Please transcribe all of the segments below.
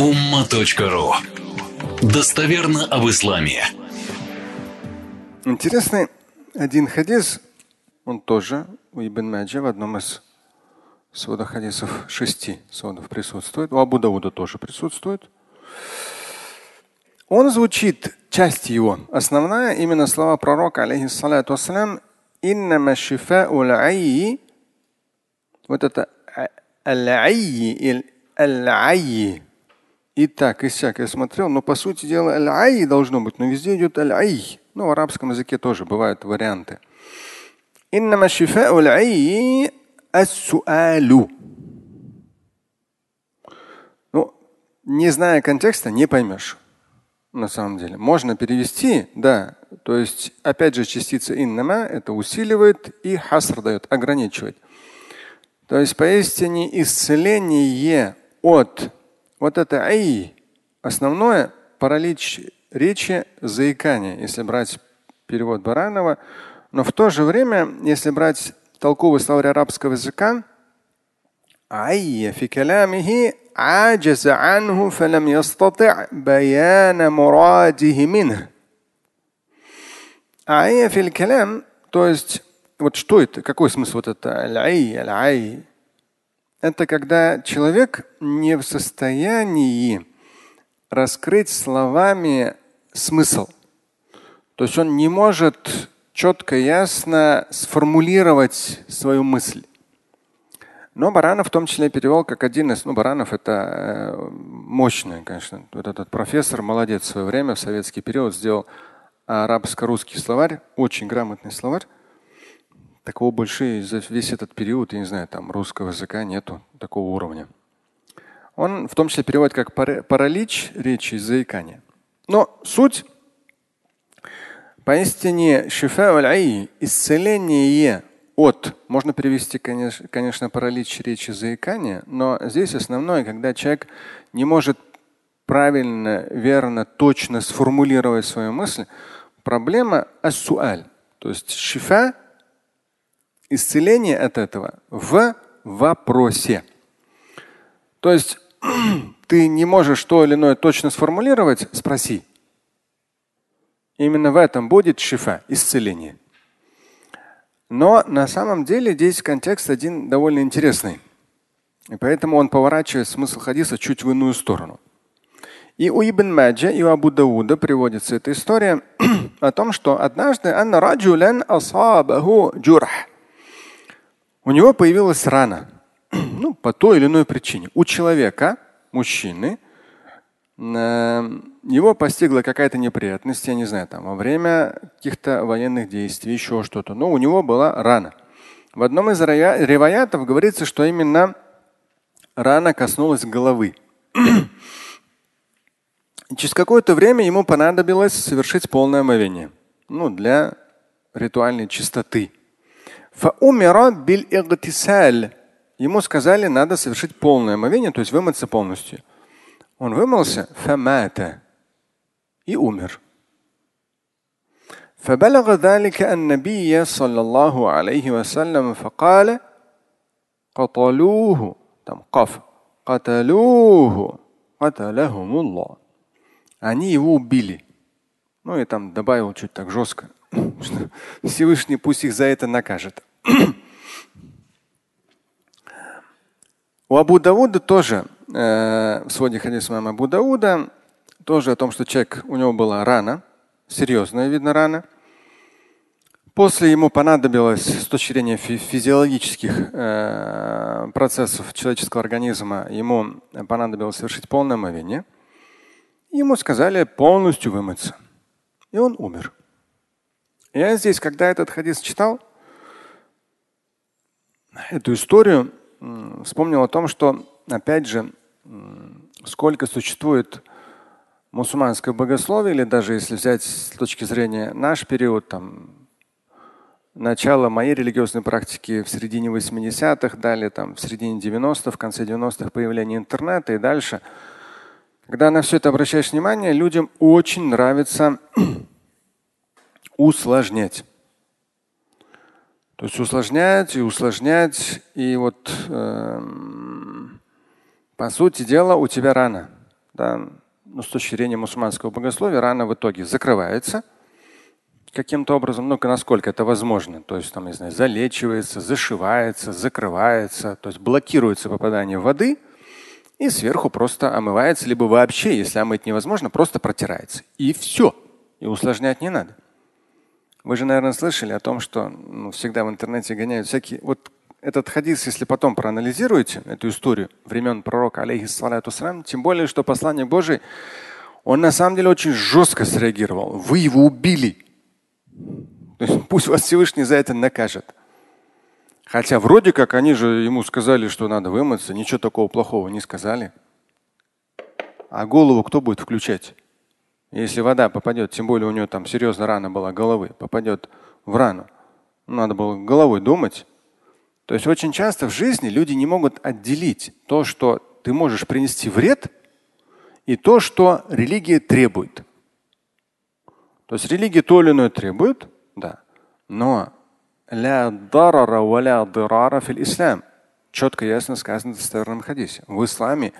umma.ru Достоверно об исламе. Интересный один хадис, он тоже у Ибн Маджа в одном из сводов хадисов, шести сводов присутствует, у Абу Дауда тоже присутствует. Он звучит, часть его, основная, именно слова пророка, алейхиссалату вассалям, иннама шифау вот это аль-айи, аль-айи, и так, и сяк я смотрел, но по сути дела аль-ай должно быть, но везде идет аль-ай. Ну, в арабском языке тоже бывают варианты. Иннама шифау аль-ай ас-суалу. Ну, не зная контекста, не поймешь. На самом деле. Можно перевести, да. То есть, опять же, частица иннама это усиливает и хаср дает, ограничивает. То есть, поистине исцеление от вот это ай, основное паралич речи, заикание, если брать перевод Баранова. Но в то же время, если брать толковый словарь арабского языка, ай في كلامه عاجز عنه فلم يستطع بيان مراده منه. Ай في الكلام, то есть вот что это, какой смысл вот это аль-ай, аль-ай, это когда человек не в состоянии раскрыть словами смысл. То есть он не может четко, ясно сформулировать свою мысль. Но Баранов в том числе перевел как один из, ну Баранов это э, мощный, конечно. Вот этот профессор молодец в свое время, в советский период сделал арабско-русский словарь, очень грамотный словарь. Такого больше за весь этот период, я не знаю, там русского языка нету такого уровня. Он в том числе переводит как паралич речи, заикание. Но суть поистине исцеление от, можно перевести, конечно, конечно, паралич речи, заикания, но здесь основное, когда человек не может правильно, верно, точно сформулировать свою мысль, проблема ассуаль. То есть шифа исцеление от этого в вопросе. То есть ты не можешь то или иное точно сформулировать, спроси. Именно в этом будет шифа, исцеление. Но на самом деле здесь контекст один довольно интересный. И поэтому он поворачивает смысл хадиса чуть в иную сторону. И у Ибн Маджа, и у Абу Дауда приводится эта история о том, что однажды анна раджулян асабаху джурх. У него появилась рана. Ну, по той или иной причине. У человека, мужчины, э, его постигла какая-то неприятность, я не знаю, там, во время каких-то военных действий, еще что-то. Но у него была рана. В одном из реваятов говорится, что именно рана коснулась головы. Через какое-то время ему понадобилось совершить полное омовение. Ну, для ритуальной чистоты. Ему сказали, надо совершить полное омовение, то есть вымыться полностью. Он вымылся фамата и умер. فبلغ ذلك النبي صلى الله عليه وسلم فقال قتلوه قف قتلوه قتلهم الله Они его убили. Ну и там добавил чуть так жестко. Всевышний пусть их за это накажет. У Абу Дауда тоже, э, в своде хадиса мама Абу Дауда, тоже о том, что человек, у него была рана, серьезная, видно, рана. После ему понадобилось с точки зрения физиологических э, процессов человеческого организма, ему понадобилось совершить полное омовение. Ему сказали полностью вымыться. И он умер. Я здесь, когда этот хадис читал, эту историю, вспомнил о том, что, опять же, сколько существует мусульманское богословие, или даже если взять с точки зрения наш период, там, начало моей религиозной практики в середине 80-х, далее там, в середине 90-х, в конце 90-х появление интернета и дальше. Когда на все это обращаешь внимание, людям очень нравится усложнять. То есть усложнять и усложнять. И вот э, по сути дела у тебя рана. да, ну, с точки зрения мусульманского богословия, рана в итоге закрывается каким-то образом, ну, насколько это возможно. То есть, там, не знаю, залечивается, зашивается, закрывается, то есть блокируется попадание воды и сверху просто омывается, либо вообще, если омыть невозможно, просто протирается. И все. И усложнять не надо. Вы же, наверное, слышали о том, что ну, всегда в интернете гоняют всякие. Вот этот хадис, если потом проанализируете эту историю времен пророка, алейхиссалату тем более, что послание Божие, он на самом деле очень жестко среагировал. Вы его убили. То есть пусть вас Всевышний за это накажет. Хотя вроде как они же ему сказали, что надо вымыться, ничего такого плохого не сказали. А голову кто будет включать? Если вода попадет, тем более у него там серьезная рана была головы, попадет в рану, надо было головой думать. То есть очень часто в жизни люди не могут отделить то, что ты можешь принести вред, и то, что религия требует. То есть религия то или иное требует, да, но ислам четко ясно сказано в достоверном хадисе. В исламе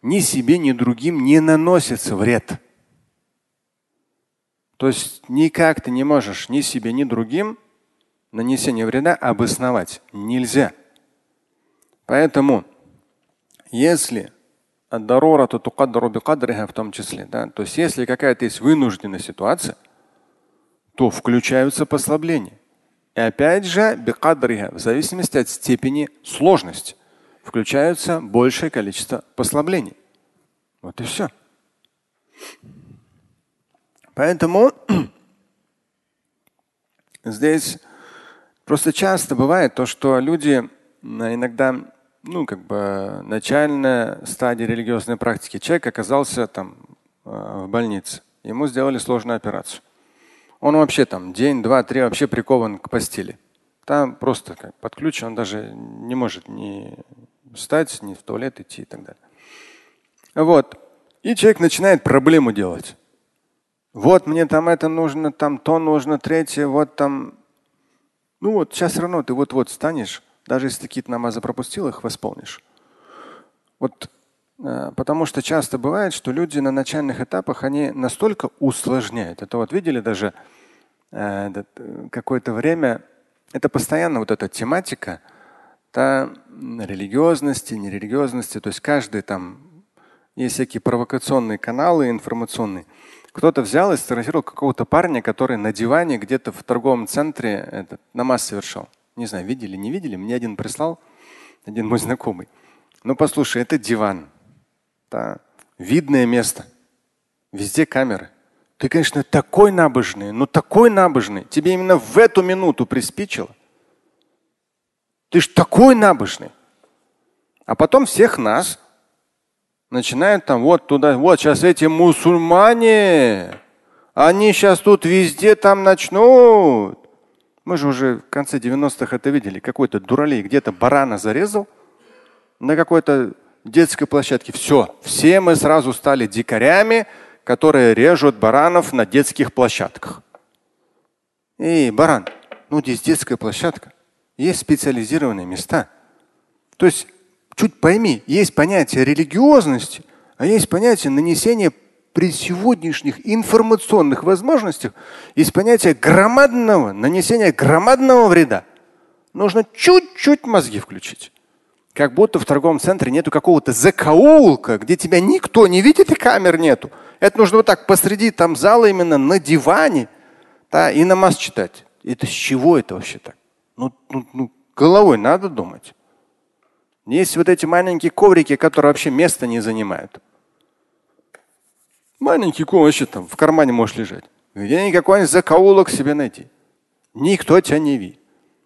ни себе, ни другим не наносится вред. То есть никак ты не можешь ни себе, ни другим нанесение вреда обосновать. Нельзя. Поэтому, если дарора, то в том числе, да, то есть если какая-то есть вынужденная ситуация, то включаются послабления. И опять же, в зависимости от степени сложности, включаются большее количество послаблений. Вот и все. Поэтому здесь просто часто бывает то, что люди иногда, ну, как бы начальная стадия религиозной практики, человек оказался там э, в больнице, ему сделали сложную операцию. Он вообще там день, два, три вообще прикован к постели. Там просто как под он даже не может ни встать, ни в туалет идти и так далее. Вот. И человек начинает проблему делать. Вот мне там это нужно, там то нужно, третье, вот там. Ну вот сейчас все равно ты вот-вот станешь, даже если какие-то намазы пропустил, их восполнишь. Вот э, потому что часто бывает, что люди на начальных этапах, они настолько усложняют. Это вот видели даже э, э какое-то время, это постоянно вот эта тематика, та религиозности, нерелигиозности, то есть каждый там, есть всякие провокационные каналы информационные. Кто-то взял и сфотографировал какого-то парня, который на диване где-то в торговом центре этот, намаз совершал. Не знаю, видели, не видели. Мне один прислал, один мой знакомый. Ну послушай, это диван. Да. Видное место. Везде камеры. Ты, конечно, такой набожный, но такой набожный. Тебе именно в эту минуту приспичило. Ты ж такой набожный. А потом всех нас начинают там вот туда, вот сейчас эти мусульмане, они сейчас тут везде там начнут. Мы же уже в конце 90-х это видели. Какой-то дуралей где-то барана зарезал на какой-то детской площадке. Все, все мы сразу стали дикарями, которые режут баранов на детских площадках. Эй, баран, ну здесь детская площадка. Есть специализированные места. То есть чуть пойми, есть понятие религиозности, а есть понятие нанесения при сегодняшних информационных возможностях есть понятие громадного, нанесения громадного вреда. Нужно чуть-чуть мозги включить. Как будто в торговом центре нету какого-то закоулка, где тебя никто не видит и камер нету. Это нужно вот так посреди там зала именно на диване да, и намаз читать. Это с чего это вообще так? Ну, ну, ну головой надо думать. Есть вот эти маленькие коврики, которые вообще места не занимают. Маленький коврик вообще там в кармане можешь лежать. Где никакой закоулок себе найти. Никто тебя не видит.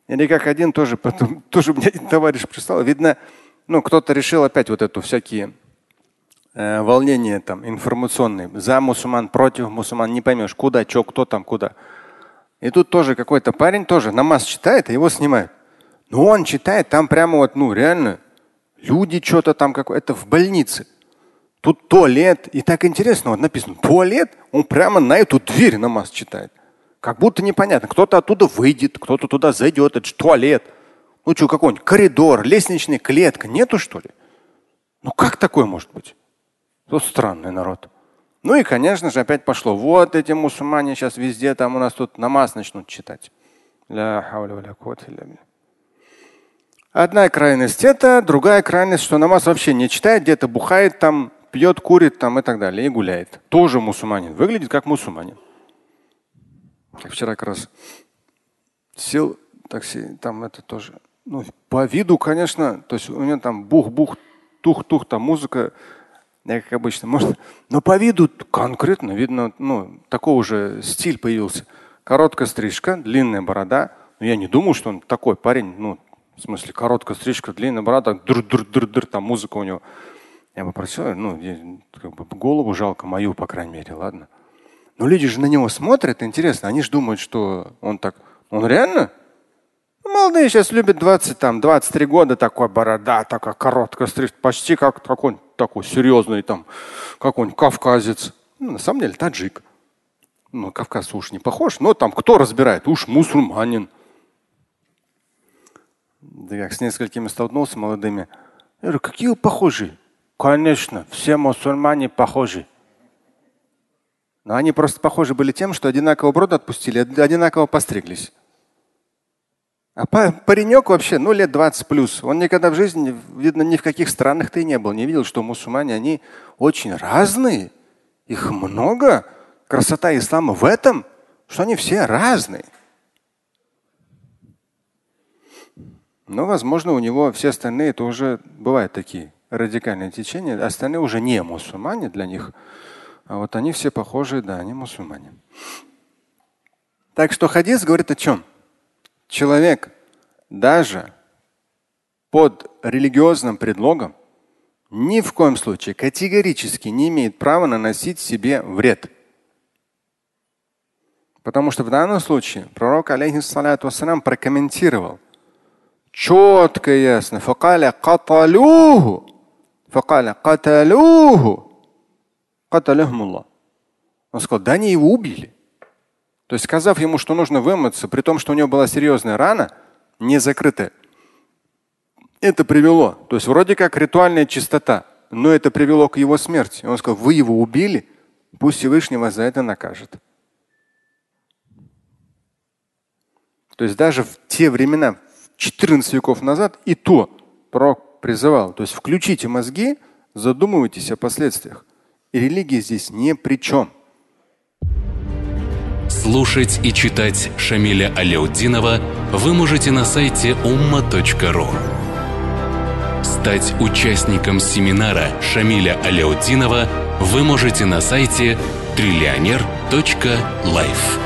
Или как один тоже, потом, тоже мне один товарищ прислал. Видно, ну, кто-то решил опять вот эту всякие э, волнения там информационные. За мусульман, против мусульман. Не поймешь, куда, что, кто там, куда. И тут тоже какой-то парень тоже намаз читает, и его снимают. Но он читает, там прямо вот, ну, реально Люди что-то там какое это в больнице. Тут туалет. И так интересно, вот написано туалет, он прямо на эту дверь намаз читает. Как будто непонятно. Кто-то оттуда выйдет, кто-то туда зайдет. Это же туалет. Ну что, какой-нибудь коридор, лестничная клетка. Нету, что ли? Ну как такое может быть? Тут странный народ. Ну и, конечно же, опять пошло. Вот эти мусульмане сейчас везде, там у нас тут намаз начнут читать. Одна крайность это, другая крайность, что намаз вообще не читает, где-то бухает там, пьет, курит там и так далее, и гуляет. Тоже мусульманин. Выглядит как мусульманин. Как вчера как раз сел такси, там это тоже. Ну, по виду, конечно, то есть у него там бух-бух, тух-тух, там музыка как обычно, может, но по виду конкретно видно, ну, такой уже стиль появился. Короткая стрижка, длинная борода. Но я не думал, что он такой парень, ну, в смысле, короткая стрижка, длинная борода, др-др-др-др, там музыка у него. Я попросил, ну, как бы голову жалко, мою, по крайней мере, ладно. Но люди же на него смотрят, интересно, они же думают, что он так, он реально Молодые сейчас любят 20, там, 23 года, такой борода, такая короткая стрижка, почти как какой-нибудь такой серьезный там, какой-нибудь кавказец. Ну, на самом деле таджик. Ну, Кавказ уж не похож, но там кто разбирает? Уж мусульманин. Да я с несколькими столкнулся молодыми. Я говорю, какие вы похожи? Конечно, все мусульмане похожи. Но они просто похожи были тем, что одинаково брода отпустили, одинаково постриглись. А паренек вообще, ну, лет 20 плюс. Он никогда в жизни, видно, ни в каких странах ты не был, не видел, что мусульмане, они очень разные. Их много. Красота ислама в этом, что они все разные. Но, возможно, у него все остальные тоже бывают такие радикальные течения. Остальные уже не мусульмане для них. А вот они все похожие, да, они мусульмане. Так что хадис говорит о чем? человек даже под религиозным предлогом ни в коем случае категорически не имеет права наносить себе вред. Потому что в данном случае пророк, алейхиссалату вассалам, прокомментировал четко и ясно. Факаля каталюху. Факаля каталюху. Каталяхмулла. Он сказал, да они его убили. То есть, сказав ему, что нужно вымыться, при том, что у него была серьезная рана, не закрытая, это привело. То есть, вроде как ритуальная чистота, но это привело к его смерти. Он сказал, вы его убили, пусть Всевышний вас за это накажет. То есть даже в те времена, 14 веков назад, и то пророк призывал. То есть включите мозги, задумывайтесь о последствиях. И религия здесь ни при чем. Слушать и читать Шамиля Аляутдинова вы можете на сайте umma.ru. Стать участником семинара Шамиля Аляутдинова вы можете на сайте триллионер.life.